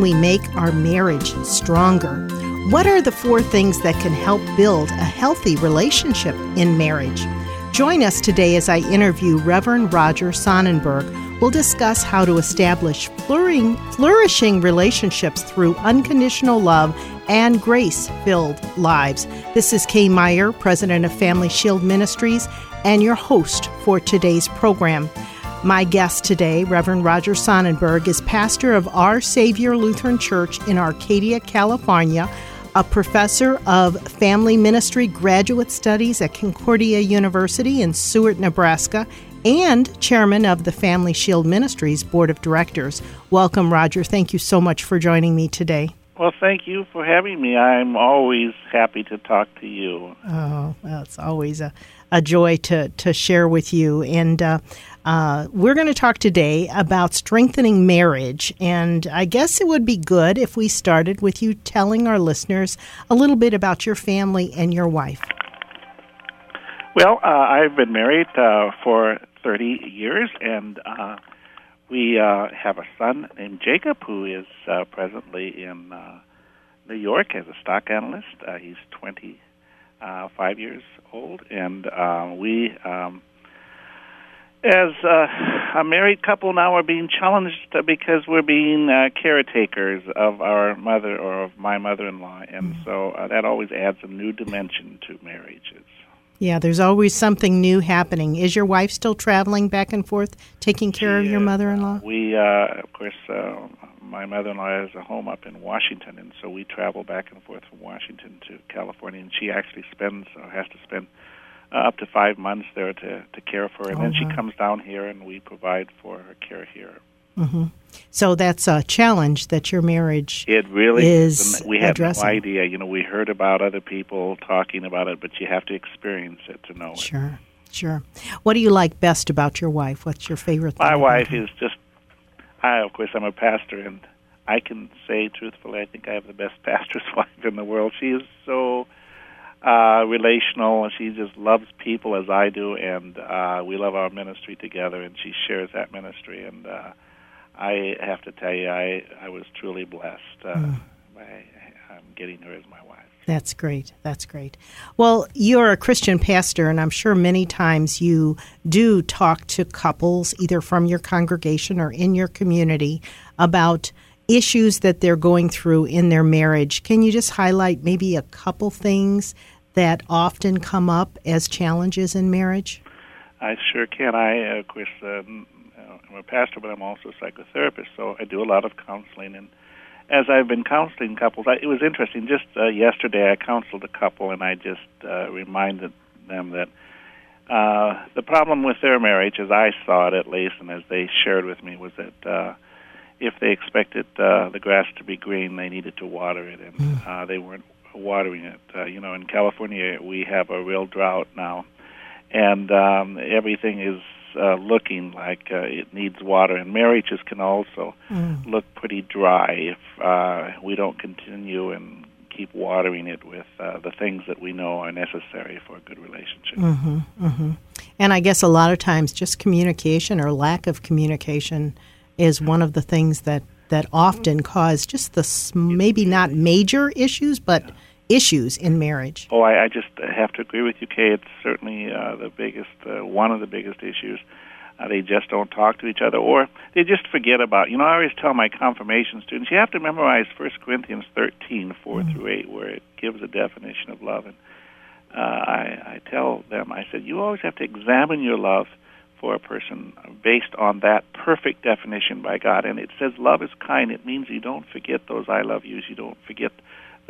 we make our marriage stronger? What are the four things that can help build a healthy relationship in marriage? Join us today as I interview Reverend Roger Sonnenberg. We'll discuss how to establish flourishing relationships through unconditional love and grace filled lives. This is Kay Meyer, President of Family Shield Ministries, and your host for today's program. My guest today, Reverend Roger Sonnenberg, is pastor of Our Savior Lutheran Church in Arcadia, California a professor of family ministry graduate studies at Concordia University in Seward, Nebraska, and chairman of the Family Shield Ministries Board of Directors. Welcome, Roger. Thank you so much for joining me today. Well, thank you for having me. I'm always happy to talk to you. Oh, well, it's always a, a joy to, to share with you. And uh, uh, we're going to talk today about strengthening marriage. And I guess it would be good if we started with you telling our listeners a little bit about your family and your wife. Well, uh, I've been married uh, for 30 years, and uh, we uh, have a son named Jacob who is presently in New York as a stock analyst. Uh, 25 years old, and uh, we, um, as uh, a married couple, now are being challenged because we're being uh, caretakers of our mother or of my mother-in-law, and mm-hmm. so uh, that always adds a new dimension to marriages. Yeah, there's always something new happening. Is your wife still traveling back and forth, taking care of your mother-in-law? We, uh, of course, uh, my mother-in-law has a home up in Washington, and so we travel back and forth from Washington to California. And she actually spends or has to spend uh, up to five months there to to care for her, and oh, then she comes down here, and we provide for her care here. Mm-hmm. So that's a challenge that your marriage it really is. We had addressing. no idea. You know, we heard about other people talking about it, but you have to experience it to know sure. it. Sure, sure. What do you like best about your wife? What's your favorite? My wife is just. I, of course, I'm a pastor, and I can say truthfully, I think I have the best pastor's wife in the world. She is so uh, relational. And she just loves people as I do, and uh, we love our ministry together. And she shares that ministry, and uh, I have to tell you, I I was truly blessed uh, mm. by um, getting her as my wife. That's great. That's great. Well, you're a Christian pastor, and I'm sure many times you do talk to couples, either from your congregation or in your community, about issues that they're going through in their marriage. Can you just highlight maybe a couple things that often come up as challenges in marriage? I sure can. I, of course, uh, I'm a pastor, but I'm also a psychotherapist, so I do a lot of counseling. And as I've been counseling couples, I, it was interesting. Just uh, yesterday, I counseled a couple, and I just uh, reminded them that uh, the problem with their marriage, as I saw it at least, and as they shared with me, was that uh, if they expected uh, the grass to be green, they needed to water it, and hmm. uh, they weren't watering it. Uh, you know, in California, we have a real drought now, and um, everything is uh, looking like uh, it needs water, and marriages can also mm. look pretty dry if uh, we don't continue and keep watering it with uh, the things that we know are necessary for a good relationship. Mm-hmm, mm-hmm. And I guess a lot of times, just communication or lack of communication is one of the things that that often cause just the maybe not major issues, but yeah issues in marriage? Oh, I, I just have to agree with you, Kay. It's certainly uh, the biggest, uh, one of the biggest issues. Uh, they just don't talk to each other, or they just forget about. You know, I always tell my confirmation students, you have to memorize First Corinthians thirteen, four mm-hmm. through eight, where it gives a definition of love. And uh, I, I tell them, I said, you always have to examine your love for a person based on that perfect definition by God. And it says love is kind. It means you don't forget those I love yous. You don't forget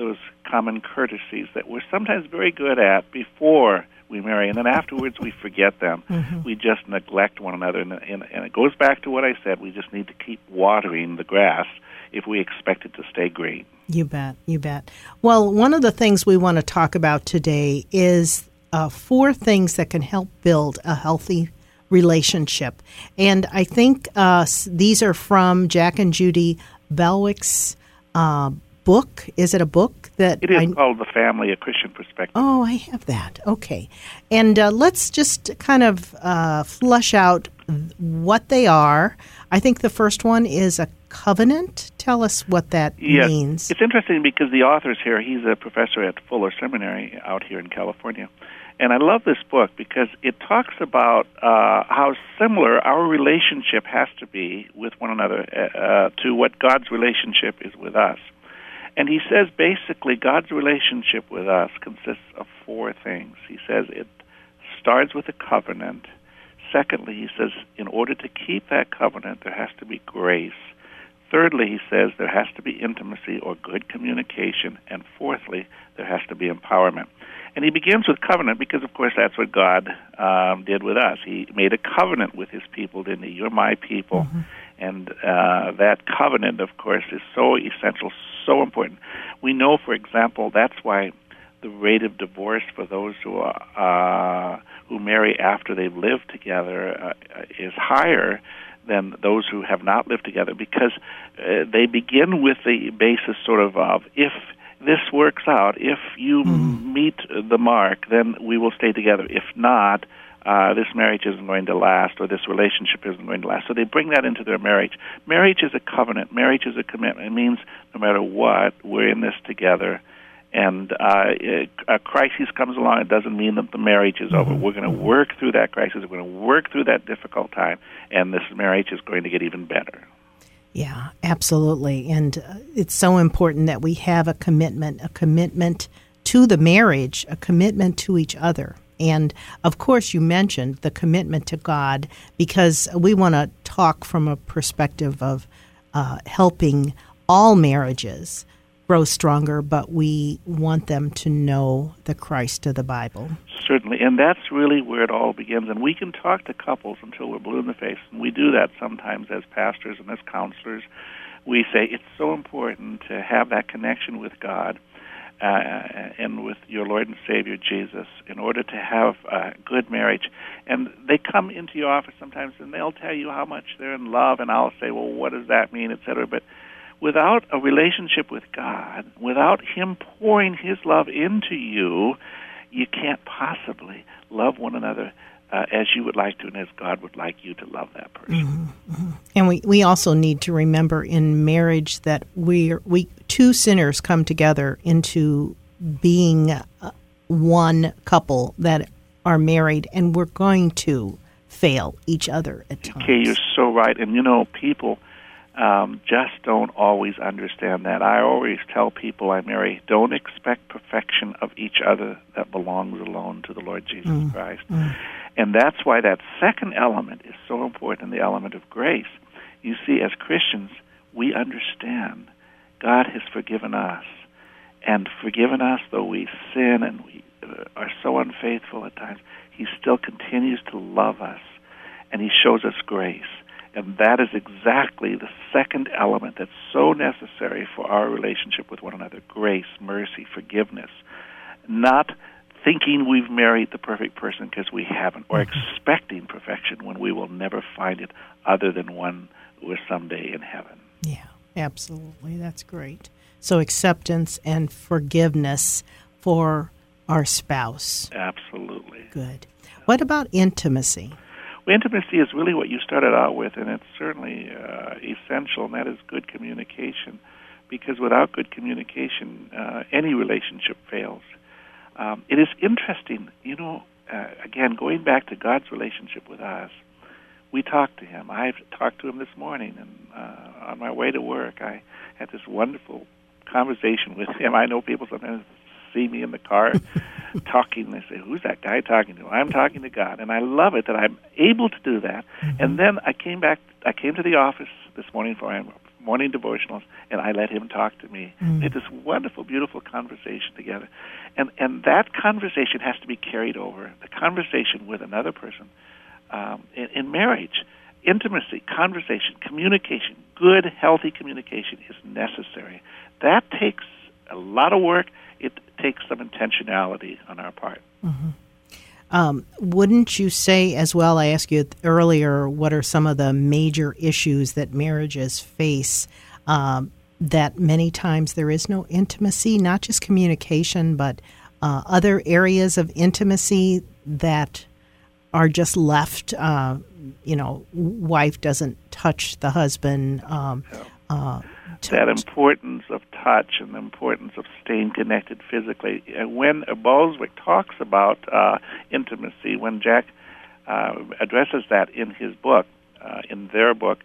those common courtesies that we're sometimes very good at before we marry, and then afterwards we forget them. Mm-hmm. We just neglect one another, and, and, and it goes back to what I said. We just need to keep watering the grass if we expect it to stay green. You bet, you bet. Well, one of the things we want to talk about today is uh, four things that can help build a healthy relationship. And I think uh, these are from Jack and Judy Balswick's uh, book. Is it a book that it is I, called "The Family: A Christian Perspective"? Oh, I have that. Okay, and uh, let's just kind of uh, flush out what they are. I think the first one is a covenant. Tell us what that yes. means. It's interesting because the author's here. He's a professor at Fuller Seminary out here in California. And I love this book because it talks about uh, how similar our relationship has to be with one another uh, uh, to what God's relationship is with us. And he says basically God's relationship with us consists of four things. He says it starts with a covenant. Secondly, he says in order to keep that covenant, there has to be grace. Thirdly, he says there has to be intimacy or good communication. And fourthly, there has to be empowerment. And he begins with covenant because, of course, that's what God um, did with us. He made a covenant with his people, didn't he? You're my people. Mm-hmm. And uh, that covenant, of course, is so essential, so important. We know, for example, that's why the rate of divorce for those who are, uh, who marry after they've lived together uh, is higher than those who have not lived together because uh, they begin with the basis sort of of if this works out, if you mm. meet the mark, then we will stay together. If not, uh, this marriage isn't going to last or this relationship isn't going to last. So they bring that into their marriage. Marriage is a covenant. Marriage is a commitment. It means no matter what, we're in this together. And uh, a crisis comes along, it doesn't mean that the marriage is over. Mm-hmm. We're going to work through that crisis. We're going to work through that difficult time, and this marriage is going to get even better. Yeah, absolutely. And uh, it's so important that we have a commitment, a commitment to the marriage, a commitment to each other. And of course, you mentioned the commitment to God because we want to talk from a perspective of uh, helping all marriages grow stronger, but we want them to know the Christ of the Bible. Certainly, and that's really where it all begins. And we can talk to couples until we're blue in the face, and we do that sometimes as pastors and as counselors. We say it's so important to have that connection with God uh, and with your Lord and Savior Jesus in order to have a good marriage. And they come into your office sometimes and they'll tell you how much they're in love, and I'll say, well, what does that mean, etc. But without a relationship with God, without Him pouring His love into you, you can't possibly love one another uh, as you would like to and as God would like you to love that person. Mm-hmm, mm-hmm. And we, we also need to remember in marriage that we we two sinners come together into being uh, one couple that are married, and we're going to fail each other at times. Okay, you're so right. And you know, people um, just don't always understand that. I always tell people I marry, don't expect perfection of each other that belongs alone to the Lord Jesus mm. Christ. Mm. And that's why that second element is so important, the element of grace. You see, as Christians, we understand God has forgiven us. And forgiven us, though we sin and we uh, are so unfaithful at times, He still continues to love us. And He shows us grace. And that is exactly the second element that's so necessary for our relationship with one another grace, mercy, forgiveness. Not thinking we've married the perfect person because we haven't, or mm-hmm. expecting perfection when we will never find it other than one who is someday in heaven. Yeah, absolutely. That's great. So, acceptance and forgiveness for our spouse. Absolutely. Good. What about intimacy? Intimacy is really what you started out with, and it's certainly uh, essential, and that is good communication. Because without good communication, uh, any relationship fails. Um, it is interesting, you know, uh, again, going back to God's relationship with us, we talk to Him. I've talked to Him this morning, and uh, on my way to work, I had this wonderful conversation with Him. I know people sometimes see me in the car talking. They say, "Who's that guy talking to?" I'm talking to God, and I love it that I'm able to do that. Mm-hmm. And then I came back. I came to the office this morning for my morning devotionals, and I let Him talk to me. Mm-hmm. We had this wonderful, beautiful conversation together, and and that conversation has to be carried over. The conversation with another person um, in, in marriage intimacy, conversation, communication, good, healthy communication is necessary. That takes a lot of work takes some intentionality on our part. Mm-hmm. Um, wouldn't you say as well? I asked you earlier, what are some of the major issues that marriages face? Um, that many times there is no intimacy, not just communication, but uh, other areas of intimacy that are just left. Uh, you know, wife doesn't touch the husband. Um, Uh, that importance of touch and the importance of staying connected physically. When Balswick talks about uh, intimacy, when Jack uh, addresses that in his book, uh, in their book,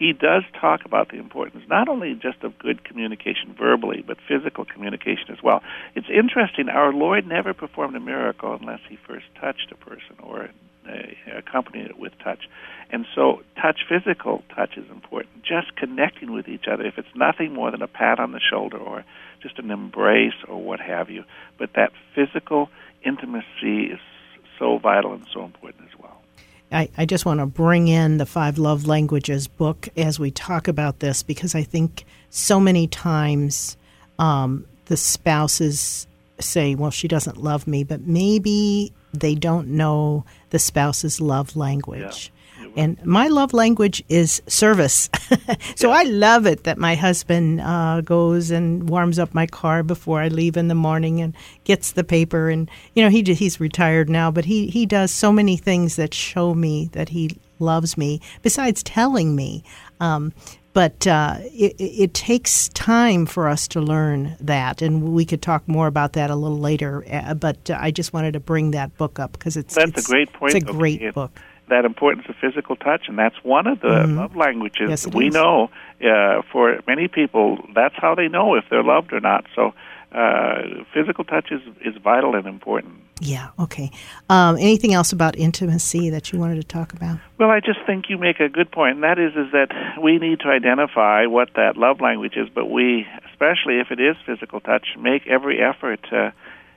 he does talk about the importance not only just of good communication verbally, but physical communication as well. It's interesting, our Lord never performed a miracle unless he first touched a person or uh, accompanied it with touch. And so, touch, physical touch, is important. Just connecting with each other, if it's nothing more than a pat on the shoulder or just an embrace or what have you. But that physical intimacy is so vital and so important as well. I, I just want to bring in the Five Love Languages book as we talk about this because I think so many times um, the spouses say, well, she doesn't love me, but maybe they don't know the spouse's love language. Yeah. And my love language is service. so yeah. I love it that my husband uh, goes and warms up my car before I leave in the morning and gets the paper. And, you know, he he's retired now, but he, he does so many things that show me that he loves me, besides telling me. Um, but uh, it, it, takes time for us to learn that, and we could talk more about that a little later. Uh, but uh, I just wanted to bring that book up because it's that's it's, a great point. It's a great book that importance of physical touch, and that's one of the mm-hmm. love languages yes, we is. know. Uh, for many people, that's how they know if they're loved or not. So, uh, physical touch is is vital and important. Yeah. Okay. Um, anything else about intimacy that you wanted to talk about? Well, I just think you make a good point, and that is is that we need to identify what that love language is, but we, especially if it is physical touch, make every effort to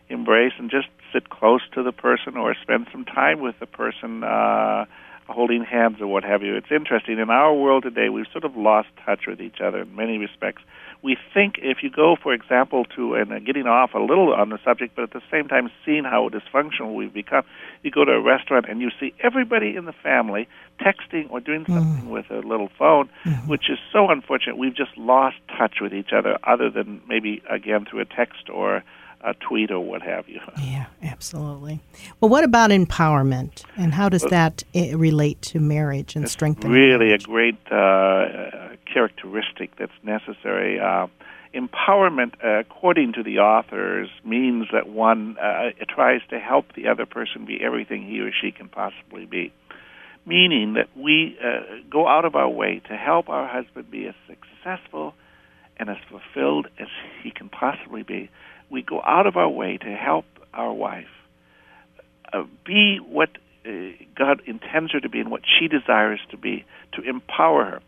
embrace and just sit close to the person or spend some time with the person uh, holding hands or what have you. It's interesting. In our world today, we've sort of lost touch with each other in many respects. We think if you go, for example, to, and uh, getting off a little on the subject, but at the same time seeing how dysfunctional we've become, you go to a restaurant and you see everybody in the family texting or doing mm-hmm. something mm. with a little phone, mm-hmm. which is so unfortunate. We've just lost touch with each other, other than maybe, again, through a text or a tweet or what have you. Yeah, absolutely. Well, what about empowerment, and how does that eh, relate to marriage and strengthening? Really, marriage? a great uh, characteristic that's necessary. Uh, empowerment, uh, according to the authors, means that one uh, tries to help the other person be everything he or she can possibly be. Meaning that we uh, go out of our way to help our husband be as successful and as fulfilled as he can possibly be we go out of our way to help our wife uh, be what uh, God intends her to be and what she desires to be, to empower her.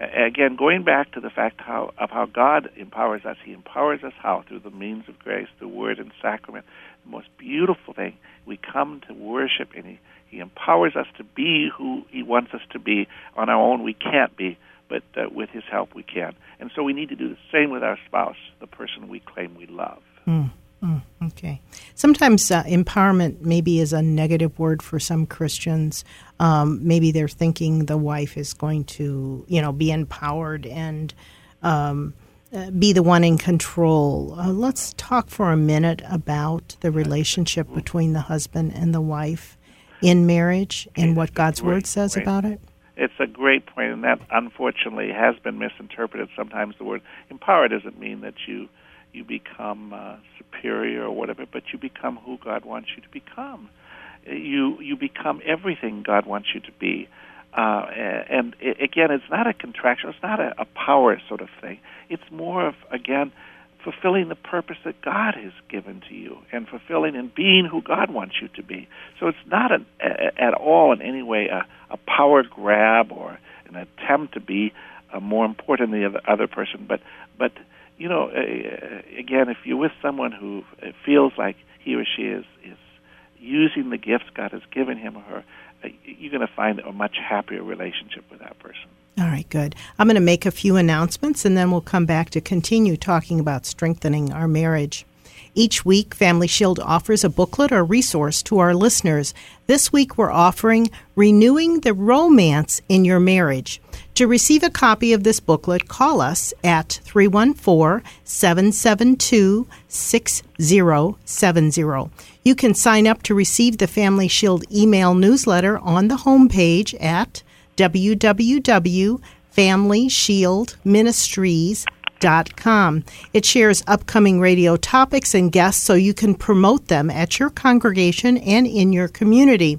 Uh, again, going back to the fact how, of how God empowers us, He empowers us how? Through the means of grace, the Word and Sacrament. The most beautiful thing, we come to worship and He, he empowers us to be who He wants us to be. On our own, we can't be, but uh, with His help, we can. And so we need to do the same with our spouse, the person we claim we love. Mm, mm, okay. Sometimes uh, empowerment maybe is a negative word for some Christians. Um, maybe they're thinking the wife is going to, you know, be empowered and um, uh, be the one in control. Uh, let's talk for a minute about the relationship between the husband and the wife in marriage and what God's word says about it. It's a great point, and that unfortunately has been misinterpreted. Sometimes the word empower doesn't mean that you you become uh, superior or whatever, but you become who God wants you to become. You you become everything God wants you to be. Uh, and again, it's not a contraction. It's not a, a power sort of thing. It's more of again fulfilling the purpose that God has given to you and fulfilling and being who God wants you to be. So it's not an, a, at all in any way a, a power grab or an attempt to be uh, more important than the other, other person, but but you know, uh, again, if you're with someone who uh, feels like he or she is is using the gifts God has given him or her, uh, you're going to find a much happier relationship with that person. All right, good. I'm going to make a few announcements and then we'll come back to continue talking about strengthening our marriage. Each week, Family Shield offers a booklet or resource to our listeners. This week, we're offering Renewing the Romance in Your Marriage. To receive a copy of this booklet, call us at 314 772 6070. You can sign up to receive the Family Shield email newsletter on the homepage at www Family Shield Ministries com. It shares upcoming radio topics and guests so you can promote them at your congregation and in your community.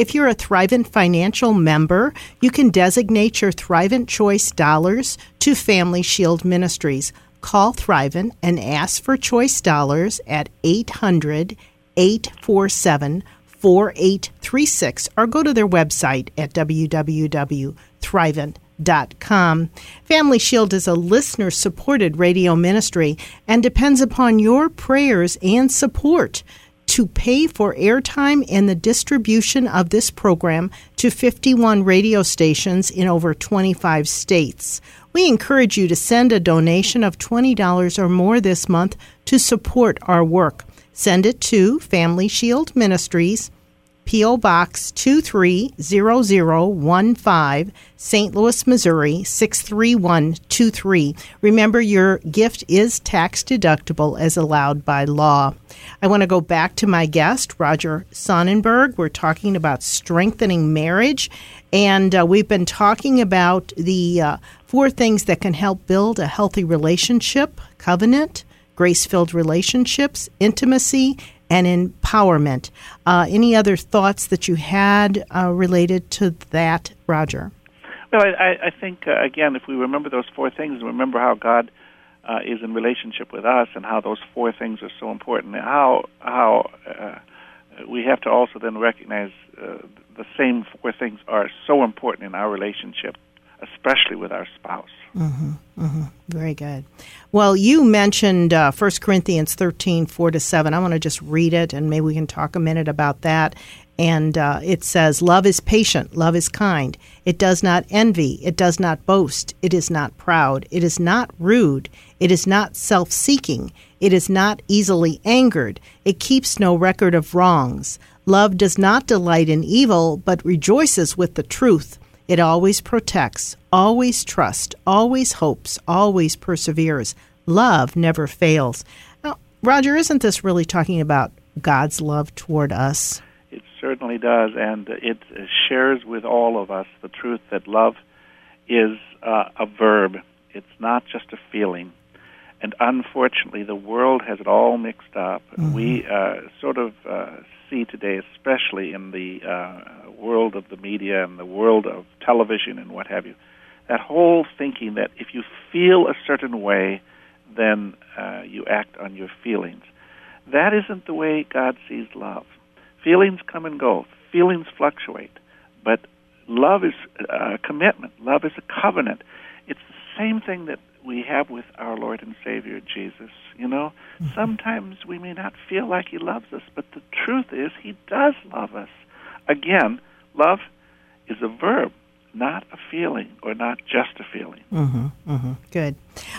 If you're a Thrivent financial member, you can designate your Thrivent Choice dollars to Family Shield Ministries. Call Thrivent and ask for choice dollars at 800 847 4836 or go to their website at www.thrivent.com com. Family Shield is a listener supported radio ministry and depends upon your prayers and support to pay for airtime and the distribution of this program to 51 radio stations in over 25 states. We encourage you to send a donation of $20 or more this month to support our work. Send it to Family Shield Ministries. P.O. Box 230015, St. Louis, Missouri 63123. Remember, your gift is tax deductible as allowed by law. I want to go back to my guest, Roger Sonnenberg. We're talking about strengthening marriage, and uh, we've been talking about the uh, four things that can help build a healthy relationship covenant, grace filled relationships, intimacy, and empowerment. Uh, any other thoughts that you had uh, related to that, Roger? Well, I, I think, uh, again, if we remember those four things, remember how God uh, is in relationship with us and how those four things are so important, how, how uh, we have to also then recognize uh, the same four things are so important in our relationship, especially with our spouse. Mm-hmm, mm-hmm. Very good. Well, you mentioned uh, 1 Corinthians 13, 4 to 7. I want to just read it and maybe we can talk a minute about that. And uh, it says, Love is patient, love is kind. It does not envy, it does not boast, it is not proud, it is not rude, it is not self seeking, it is not easily angered, it keeps no record of wrongs. Love does not delight in evil, but rejoices with the truth. It always protects, always trusts, always hopes, always perseveres. Love never fails. Now, Roger, isn't this really talking about God's love toward us? It certainly does, and it shares with all of us the truth that love is uh, a verb. It's not just a feeling. And unfortunately, the world has it all mixed up. Mm-hmm. We uh, sort of uh, see today, especially in the uh, world of the media and the world of television and what have you, that whole thinking that if you feel a certain way, then uh, you act on your feelings. That isn't the way God sees love. Feelings come and go, feelings fluctuate, but love is a commitment, love is a covenant. It's the same thing that we have with our Lord and Savior Jesus. You know, mm-hmm. sometimes we may not feel like He loves us, but the truth is He does love us. Again, love is a verb, not a feeling or not just a feeling. Mm-hmm, mm-hmm. Good.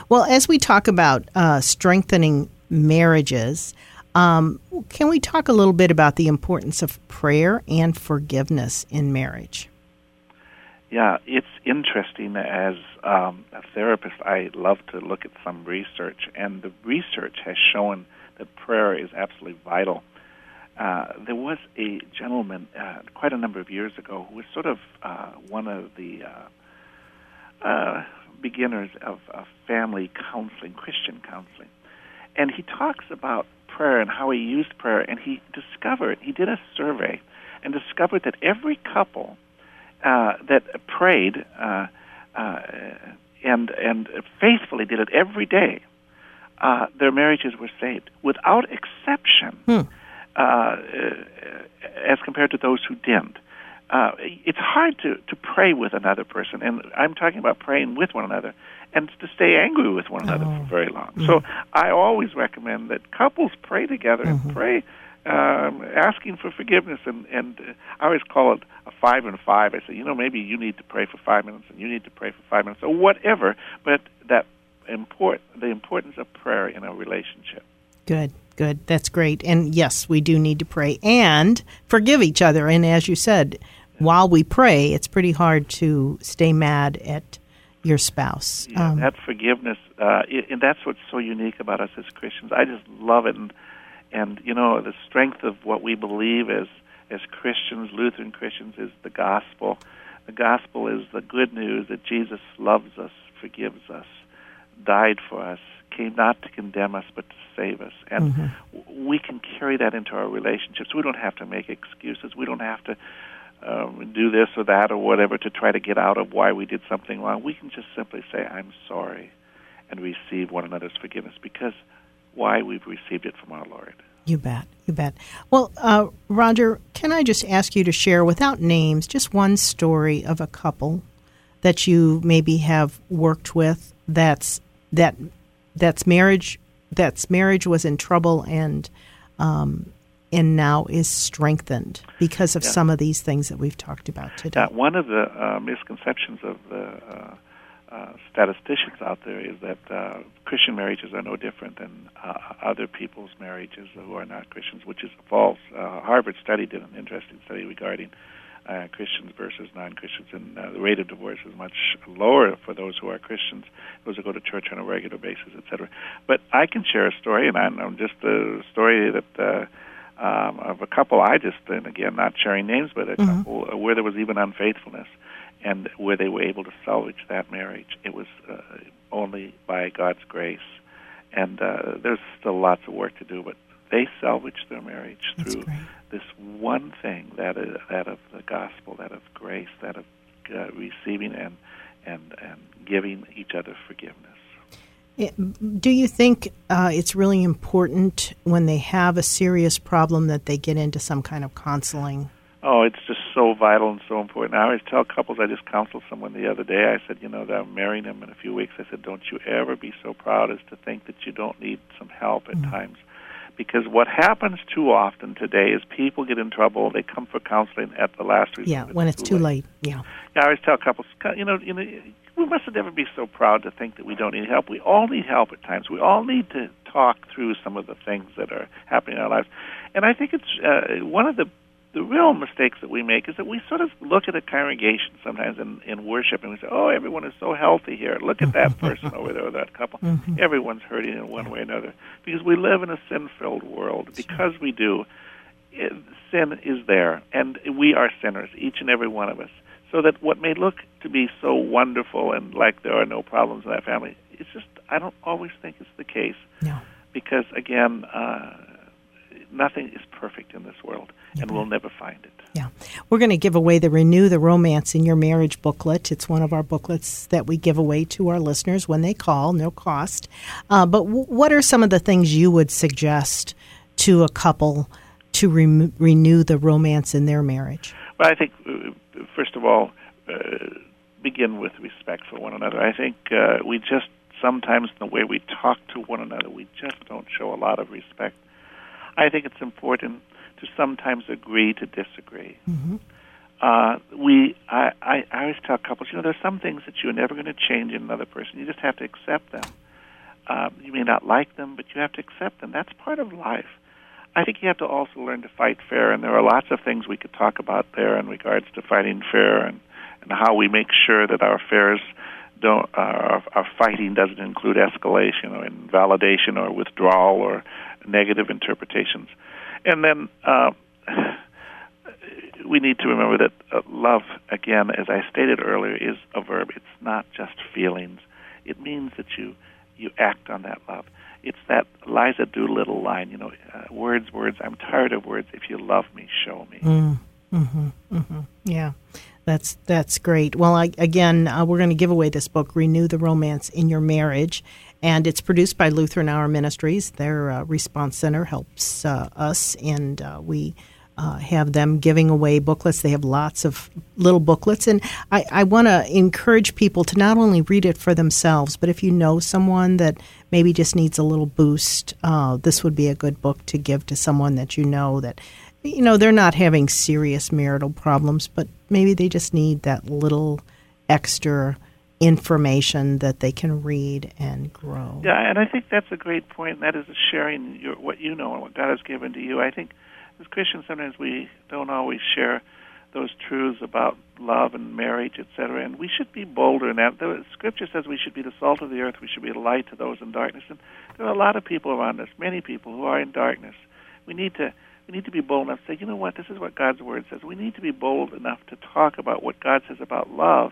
Well, as we talk about uh, strengthening marriages, um, can we talk a little bit about the importance of prayer and forgiveness in marriage? Yeah, it's interesting. As um, a therapist, I love to look at some research, and the research has shown that prayer is absolutely vital. Uh, there was a gentleman uh, quite a number of years ago who was sort of uh, one of the uh, uh, beginners of, of family counseling, Christian counseling. And he talks about prayer and how he used prayer, and he discovered, he did a survey and discovered that every couple uh, that prayed uh, uh, and and faithfully did it every day, uh, their marriages were saved without exception, hmm. uh, as compared to those who didn't. Uh, it's hard to, to pray with another person, and I'm talking about praying with one another, and to stay angry with one another oh. for very long. Mm-hmm. So I always recommend that couples pray together mm-hmm. and pray um, asking for forgiveness, and and uh, I always call it a five and five. I say, you know, maybe you need to pray for five minutes, and you need to pray for five minutes, or whatever. But that import the importance of prayer in a relationship. Good, good. That's great. And yes, we do need to pray and forgive each other. And as you said, while we pray, it's pretty hard to stay mad at your spouse. Yeah, um, that forgiveness, uh, and that's what's so unique about us as Christians. I just love it. And and you know the strength of what we believe as as Christians, Lutheran Christians, is the gospel. The gospel is the good news that Jesus loves us, forgives us, died for us, came not to condemn us but to save us. And mm-hmm. we can carry that into our relationships. We don't have to make excuses. We don't have to um, do this or that or whatever to try to get out of why we did something wrong. We can just simply say, I'm sorry, and receive one another's forgiveness because why we've received it from our Lord. You bet. You bet. Well, uh, Roger, can I just ask you to share, without names, just one story of a couple that you maybe have worked with that's that that's marriage that's marriage was in trouble and um, and now is strengthened because of yeah. some of these things that we've talked about today. One of the uh, misconceptions of the uh, uh, statisticians out there is that uh, Christian marriages are no different than uh, other people's marriages who are not Christians, which is false. Uh, Harvard study did an interesting study regarding uh, Christians versus non-Christians, and uh, the rate of divorce is much lower for those who are Christians, those who go to church on a regular basis, etc. But I can share a story, and I know just a story that. Uh, um, of a couple I just, and again, not sharing names, but a mm-hmm. couple where there was even unfaithfulness and where they were able to salvage that marriage. It was uh, only by God's grace. And uh, there's still lots of work to do, but they salvaged their marriage That's through great. this one thing that is that of the gospel, that of grace, that of uh, receiving and and and giving each other forgiveness. Do you think uh, it's really important when they have a serious problem that they get into some kind of counseling? Oh, it's just so vital and so important. I always tell couples. I just counseled someone the other day. I said, you know, that I'm marrying him in a few weeks. I said, don't you ever be so proud as to think that you don't need some help at mm-hmm. times, because what happens too often today is people get in trouble. They come for counseling at the last resort. Yeah, when it's too late. late. Yeah. Yeah, I always tell couples, you know, you know, we must never be so proud to think that we don't need help. We all need help at times. We all need to talk through some of the things that are happening in our lives. And I think it's uh, one of the the real mistakes that we make is that we sort of look at a congregation sometimes in, in worship and we say, "Oh, everyone is so healthy here. Look at that person over there, or that couple. Mm-hmm. Everyone's hurting in one way or another." Because we live in a sin-filled world. Because we do, it, sin is there, and we are sinners, each and every one of us. So that what may look to be so wonderful and like there are no problems in that family, it's just I don't always think it's the case. No. Because again. Uh, nothing is perfect in this world, and we'll never find it. Yeah. We're going to give away the Renew the Romance in Your Marriage booklet. It's one of our booklets that we give away to our listeners when they call, no cost. Uh, but w- what are some of the things you would suggest to a couple to re- renew the romance in their marriage? Well, I think, uh, first of all, uh, begin with respect for one another. I think uh, we just sometimes, in the way we talk to one another, we just don't show a lot of respect I think it's important to sometimes agree to disagree. Mm-hmm. Uh, we, I, I, I always tell couples, you know, there's some things that you're never going to change in another person. You just have to accept them. Um, you may not like them, but you have to accept them. That's part of life. I think you have to also learn to fight fair, and there are lots of things we could talk about there in regards to fighting fair and, and how we make sure that our fairs don't, uh, our, our fighting doesn't include escalation or invalidation or withdrawal or negative interpretations. And then uh, we need to remember that uh, love, again, as I stated earlier, is a verb. It's not just feelings. It means that you you act on that love. It's that Liza Doolittle line, you know, uh, words, words. I'm tired of words. If you love me, show me. Mm, mm-hmm, mm-hmm. Yeah. That's that's great. Well, I, again, uh, we're going to give away this book, "Renew the Romance in Your Marriage," and it's produced by Lutheran Hour Ministries. Their uh, response center helps uh, us, and uh, we uh, have them giving away booklets. They have lots of little booklets, and I, I want to encourage people to not only read it for themselves, but if you know someone that maybe just needs a little boost, uh, this would be a good book to give to someone that you know that you know they're not having serious marital problems, but maybe they just need that little extra information that they can read and grow. Yeah, and I think that's a great point. That is sharing your, what you know and what God has given to you. I think as Christians, sometimes we don't always share those truths about love and marriage, etc. And we should be bolder in that. The Scripture says we should be the salt of the earth. We should be a light to those in darkness. And there are a lot of people around us, many people who are in darkness. We need to we need to be bold enough to say, you know what, this is what God's Word says. We need to be bold enough to talk about what God says about love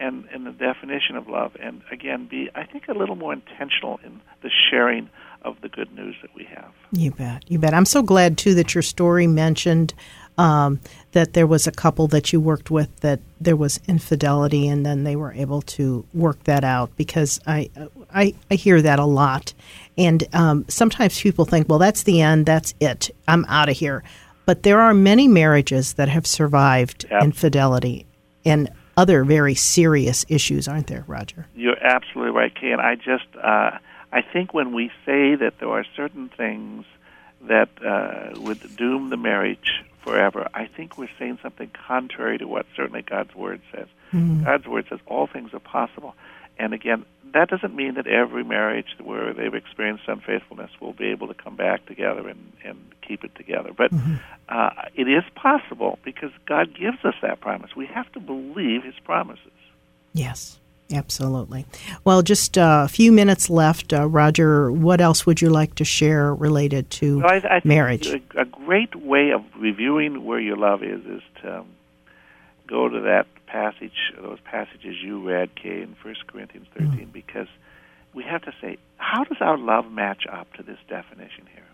and, and the definition of love. And again, be, I think, a little more intentional in the sharing of the good news that we have. You bet. You bet. I'm so glad, too, that your story mentioned um, that there was a couple that you worked with that there was infidelity, and then they were able to work that out because I I, I hear that a lot, and um, sometimes people think, well, that's the end, that's it, I'm out of here. But there are many marriages that have survived yep. infidelity and other very serious issues, aren't there, Roger? You're absolutely right, Kay. And I just uh, I think when we say that there are certain things that uh, would doom the marriage forever. I think we're saying something contrary to what certainly God's Word says. Mm-hmm. God's Word says all things are possible. And again, that doesn't mean that every marriage where they've experienced unfaithfulness will be able to come back together and, and keep it together. But mm-hmm. uh, it is possible because God gives us that promise. We have to believe His promises. Yes. Absolutely. Well, just uh, a few minutes left. Uh, Roger, what else would you like to share related to well, I, I marriage? A, a, great way of reviewing where your love is is to um, go to that passage, those passages you read, Kay, in 1 Corinthians 13, mm. because we have to say, how does our love match up to this definition here?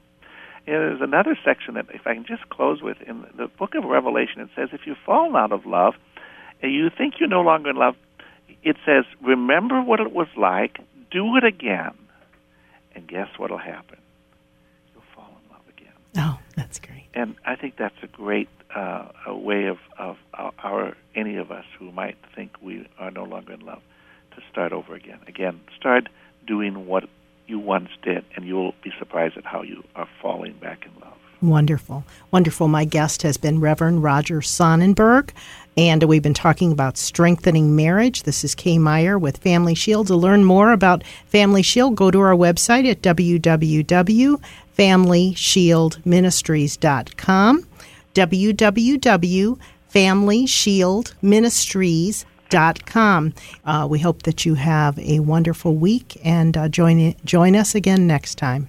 And there's another section that, if I can just close with, in the book of Revelation, it says, if you've fallen out of love, and you think you're no longer in love, it says, remember what it was like, do it again, and guess what'll happen? You'll fall in love again. Oh, that's great. And I think that's a great uh, a way of, of our any of us who might think we are no longer in love to start over again. Again, start doing what you once did, and you'll be surprised at how you are falling back in love. Wonderful. Wonderful. My guest has been Reverend Roger Sonnenberg, and we've been talking about strengthening marriage. This is Kay Meyer with Family Shield. To learn more about Family Shield, go to our website at www.familyshieldministries.com. www.familyshieldministries.com. Uh, we hope that you have a wonderful week and uh, join, join us again next time.